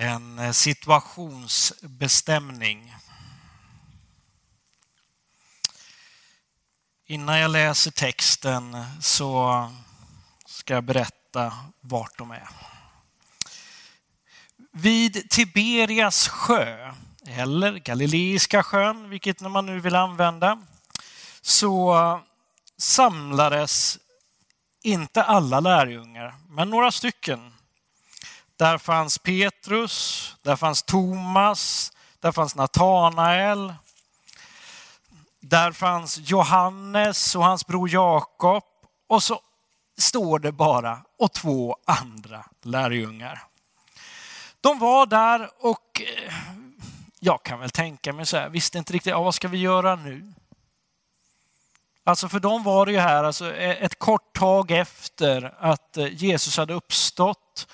En eh, situationsbestämning. Innan jag läser texten så ska jag berätta vart de är. Vid Tiberias sjö, eller Galileiska sjön, vilket man nu vill använda, så samlades inte alla lärjungar, men några stycken. Där fanns Petrus, där fanns Thomas, där fanns Natanael, där fanns Johannes och hans bror Jakob och så står det bara och två andra lärjungar. De var där och eh, jag kan väl tänka mig så här, visste inte riktigt, ja, vad ska vi göra nu? Alltså för dem var det ju här alltså ett kort tag efter att eh, Jesus hade uppstått.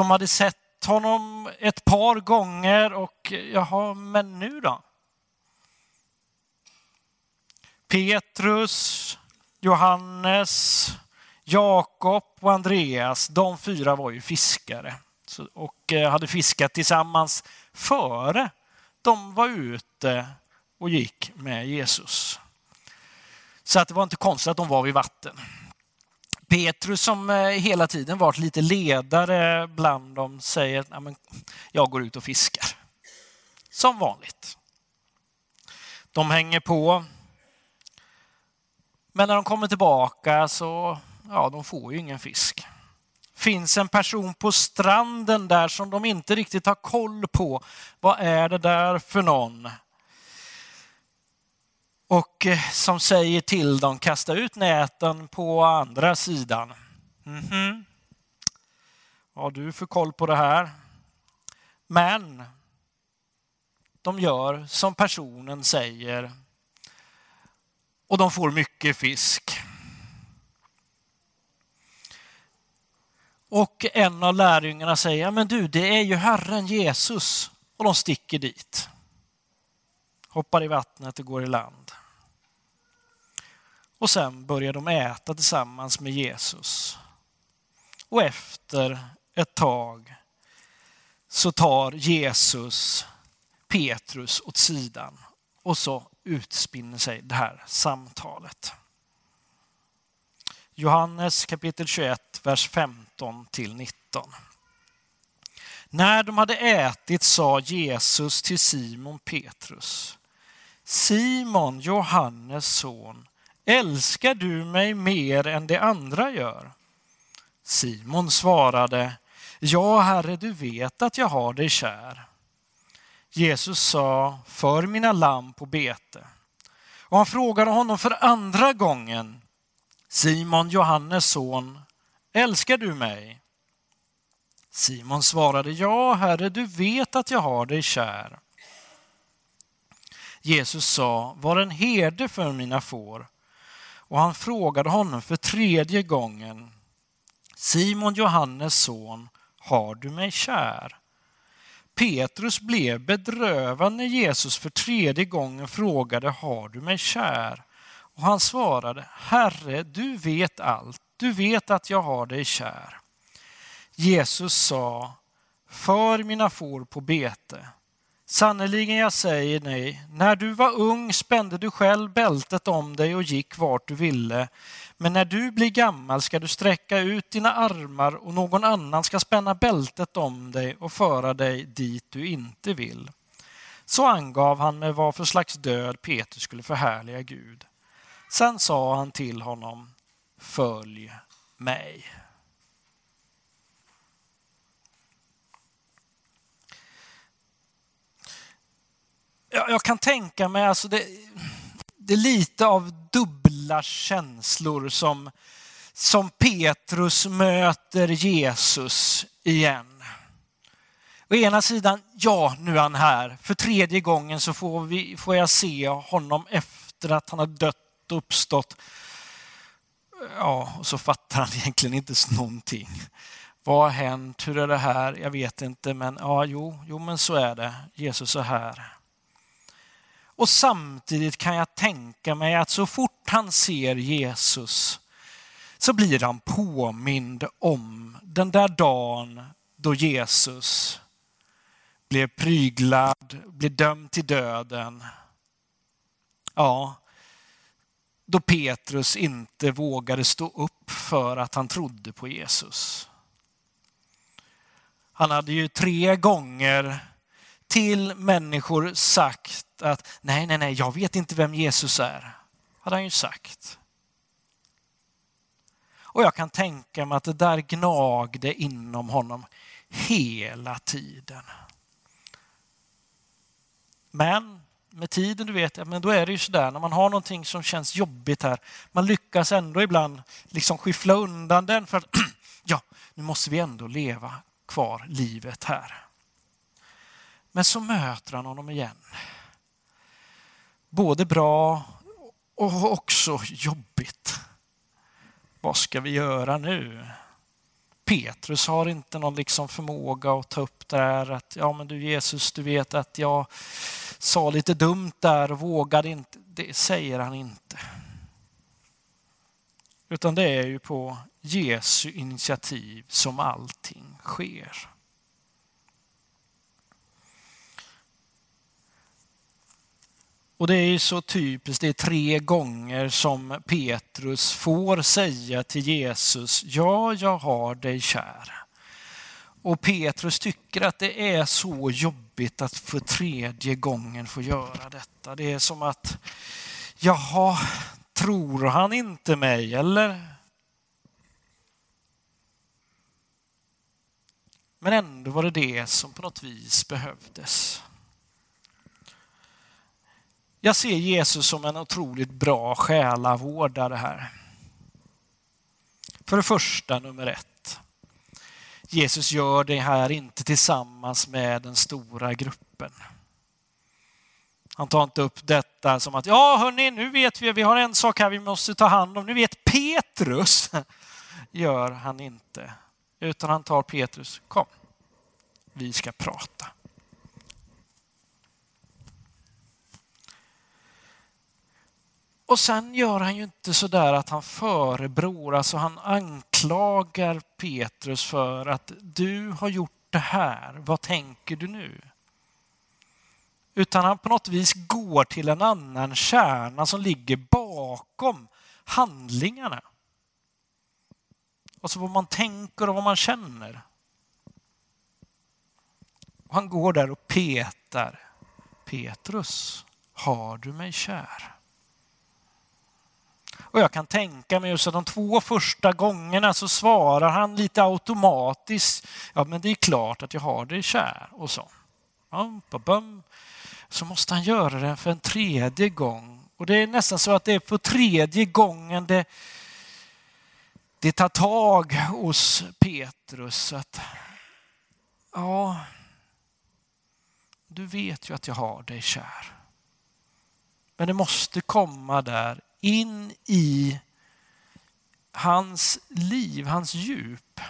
De hade sett honom ett par gånger och jaha, men nu då? Petrus, Johannes, Jakob och Andreas, de fyra var ju fiskare och eh, hade fiskat tillsammans före de var ute och gick med Jesus. Så att det var inte konstigt att de var vid vatten. Petrus som eh, hela tiden varit lite ledare bland dem säger att jag går ut och fiskar. Som vanligt. De hänger på. Men när de kommer tillbaka så ja, de får ju ingen fisk. Finns en person på stranden där som de inte riktigt har koll på. Vad är det där för någon? Och eh, som säger till dem, kasta ut näten på andra sidan. Mm -hmm. Har du för koll på det här? Men de gör som personen säger och de får mycket fisk. Och en av lärjungarna säger, men du, det är ju Herren Jesus. Och de sticker dit. Hoppar i vattnet och går i land. Och sen börjar de äta tillsammans med Jesus. Och efter ett tag så tar Jesus Petrus åt sidan och så utspinner sig det här samtalet. Johannes kapitel 21, vers 15 till 19. När de hade ätit sa Jesus till Simon Petrus. Simon, Johannes son, Älskar du mig mer än de andra gör? Simon svarade, Ja, Herre, du vet att jag har dig kär. Jesus sa, för mina lamm på bete. Och han frågade honom för andra gången, Simon, Johannes son, älskar du mig? Simon svarade, ja, Herre, du vet att jag har dig kär. Jesus sa, var en herde för mina får och han frågade honom för tredje gången. Simon Johannes son, har du mig kär? Petrus blev bedrövad när Jesus för tredje gången frågade, har du mig kär? Och han svarade, Herre, du vet allt, du vet att jag har dig kär. Jesus sa, för mina får på bete. Sannerligen jag säger dig, när du var ung spände du själv bältet om dig och gick vart du ville. Men när du blir gammal ska du sträcka ut dina armar och någon annan ska spänna bältet om dig och föra dig dit du inte vill. Så angav han med vad för slags död Petrus skulle förhärliga Gud. Sen sa han till honom, följ mig. Jag, jag kan tänka mig, alltså det, det är lite av dubbla känslor som, som Petrus möter Jesus igen. Å ena sidan, ja nu är han här. För tredje gången så får, vi, får jag se honom efter att han har dött och uppstått. Ja, och så fattar han egentligen inte någonting. Vad har hänt? Hur är det här? Jag vet inte, men ja, jo, jo, men så är det. Jesus är här. Och samtidigt kan jag tänka mig att så fort han ser Jesus så blir han påmind om den där dagen då Jesus blev pryglad, blev dömd till döden. Ja, då Petrus inte vågade stå upp för att han trodde på Jesus. Han hade ju tre gånger till människor sagt att nej, nej, nej, jag vet inte vem Jesus är. Hade han ju sagt. Och jag kan tänka mig att det där gnagde inom honom hela tiden. Men med tiden, du vet, men då är det ju sådär när man har någonting som känns jobbigt här. Man lyckas ändå ibland liksom skyffla undan den för att ja, nu måste vi ändå leva kvar livet här. Men så möter han honom igen. Både bra och också jobbigt. Vad ska vi göra nu? Petrus har inte någon liksom förmåga att ta upp det här att ja men du Jesus, du vet att jag sa lite dumt där och vågade inte. Det säger han inte. Utan det är ju på Jesu initiativ som allting sker. Och det är ju så typiskt, det är tre gånger som Petrus får säga till Jesus, ja, jag har dig kär. Och Petrus tycker att det är så jobbigt att för tredje gången få göra detta. Det är som att, jaha, tror han inte mig eller? Men ändå var det det som på något vis behövdes. Jag ser Jesus som en otroligt bra själavårdare här. För det första, nummer ett. Jesus gör det här inte tillsammans med den stora gruppen. Han tar inte upp detta som att, ja hörni, nu vet vi, vi har en sak här vi måste ta hand om. Nu vet Petrus. Gör han inte. Utan han tar Petrus, kom, vi ska prata. Och sen gör han ju inte så där att han förebror, alltså han anklagar Petrus för att du har gjort det här, vad tänker du nu? Utan han på något vis går till en annan kärna som ligger bakom handlingarna. Alltså vad man tänker och vad man känner. Och han går där och petar. Petrus, har du mig kär? Och jag kan tänka mig just att de två första gångerna så svarar han lite automatiskt. Ja, men det är klart att jag har dig kär och så. Så måste han göra det för en tredje gång. Och det är nästan så att det är på tredje gången det, det tar tag hos Petrus. Att, ja, du vet ju att jag har dig kär. Men det måste komma där in i hans liv, hans djup.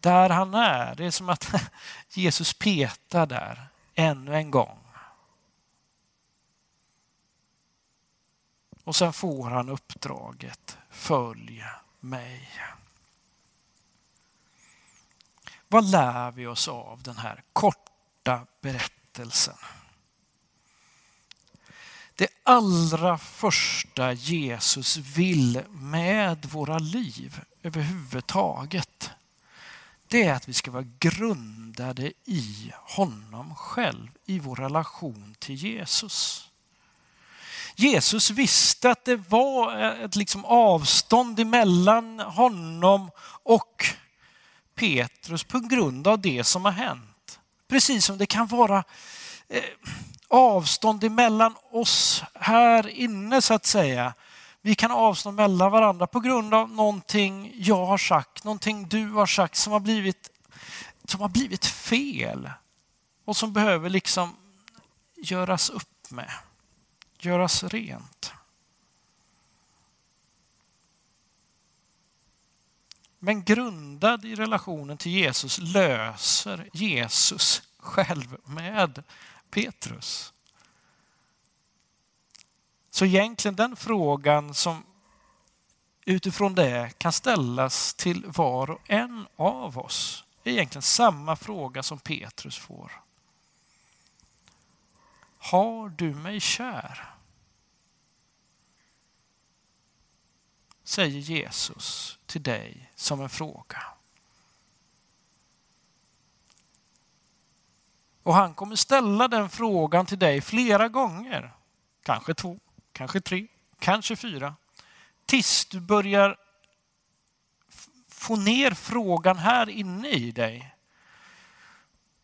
Där han är. Det är som att Jesus petar där ännu en gång. Och sen får han uppdraget, följ mig. Vad lär vi oss av den här korta berättelsen? Det allra första Jesus vill med våra liv överhuvudtaget, det är att vi ska vara grundade i honom själv, i vår relation till Jesus. Jesus visste att det var ett liksom avstånd emellan honom och Petrus på grund av det som har hänt. Precis som det kan vara eh, avstånd emellan oss här inne så att säga. Vi kan avstå mellan varandra på grund av någonting jag har sagt, någonting du har sagt som har blivit, som har blivit fel och som behöver liksom göras upp med, göras rent. Men grundad i relationen till Jesus löser Jesus själv med Petrus. Så egentligen den frågan som utifrån det kan ställas till var och en av oss. är egentligen samma fråga som Petrus får. Har du mig kär? Säger Jesus till dig som en fråga. Och han kommer ställa den frågan till dig flera gånger. Kanske två, kanske tre, kanske fyra. Tills du börjar få ner frågan här inne i dig.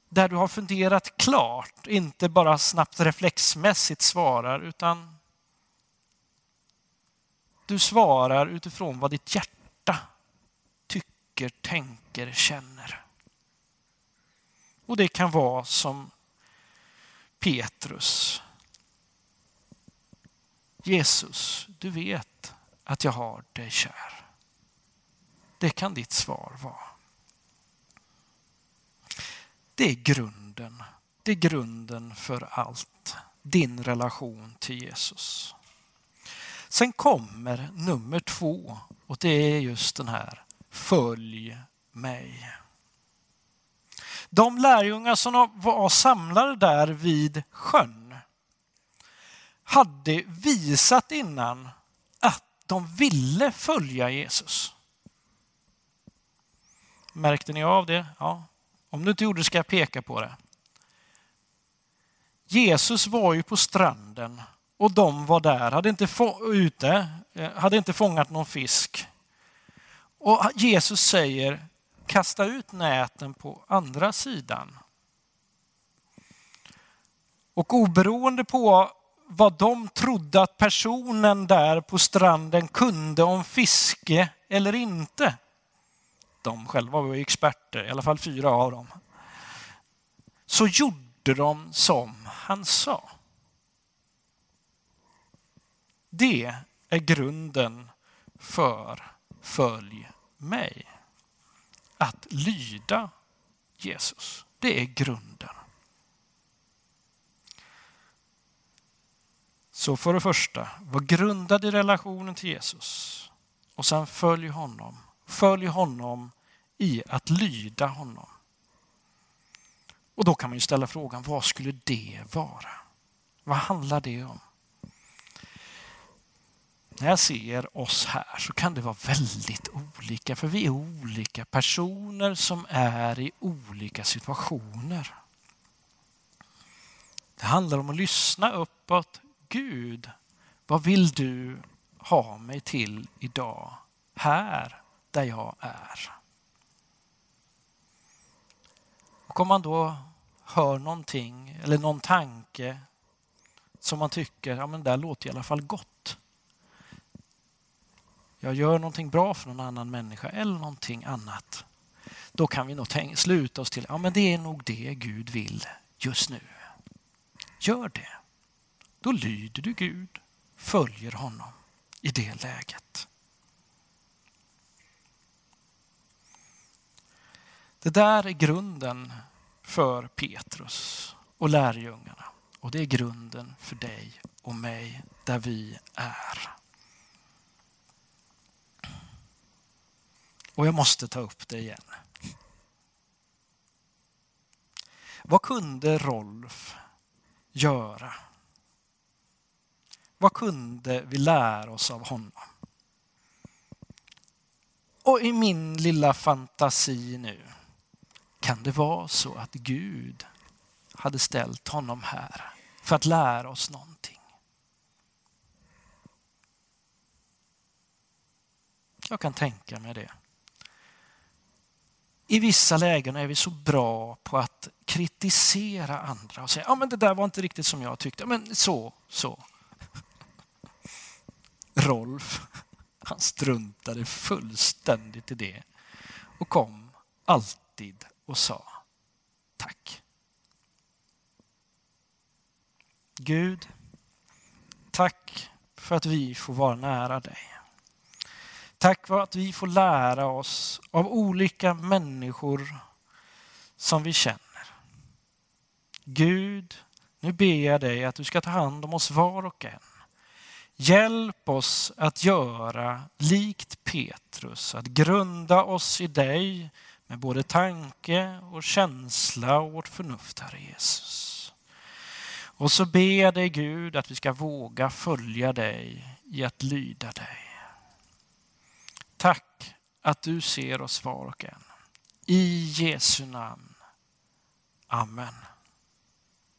Där du har funderat klart, inte bara snabbt reflexmässigt svarar utan du svarar utifrån vad ditt hjärta tycker, tänker, känner. Och det kan vara som Petrus. Jesus, du vet att jag har dig kär. Det kan ditt svar vara. Det är grunden. Det är grunden för allt. Din relation till Jesus. Sen kommer nummer två och det är just den här Följ mig. De lärjungar som var samlade där vid sjön hade visat innan att de ville följa Jesus. Märkte ni av det? Ja. Om du inte gjorde det ska jag peka på det. Jesus var ju på stranden och de var där, hade inte, ute, eh, hade inte fångat någon fisk. Och Jesus säger kasta ut näten på andra sidan. Och oberoende på vad de trodde att personen där på stranden kunde om fiske eller inte. De själva var ju experter, i alla fall fyra av dem. Så gjorde de som han sa. Det är grunden för följ mig att lyda Jesus. Det är grunden. Så för det första, var grundad i relationen till Jesus. Och sen följ honom. Följ honom i att lyda honom. Och då kan man ju ställa frågan, vad skulle det vara? Vad handlar det om? När jag ser oss här så kan det vara väldigt olika för vi är olika personer som är i olika situationer. Det handlar om att lyssna uppåt. Gud, vad vill du ha mig till idag? Här där jag är. Och om man då hör någonting eller någon tanke som man tycker, ja men det där låter i alla fall gott jag gör någonting bra för någon annan människa eller någonting annat. Då kan vi nog tänka, sluta oss till, ja men det är nog det Gud vill just nu. Gör det. Då lyder du Gud, följer honom i det läget. Det där är grunden för Petrus och lärjungarna. Och det är grunden för dig och mig där vi är. Och jag måste ta upp det igen. Vad kunde Rolf göra? Vad kunde vi lära oss av honom? Och i min lilla fantasi nu, kan det vara så att Gud hade ställt honom här för att lära oss någonting? Jag kan tänka mig det i vissa lägen är vi så bra på att kritisera andra och säga, ja men det där var inte riktigt som jag tyckte, men så, så. Rolf, han struntade fullständigt i det och kom alltid och sa tack. Gud, tack för att vi får vara nära dig. Tack vare att vi får lära oss av olika människor som vi känner. Gud, nu ber jag dig att du ska ta hand om oss var och en. Hjälp oss att göra likt Petrus, att grunda oss i dig med både tanke och känsla och vårt förnuft, Herre Jesus. Och så ber jag dig Gud att vi ska våga följa dig i att lyda dig. Tack att du ser oss var och en. I Jesu namn. Amen.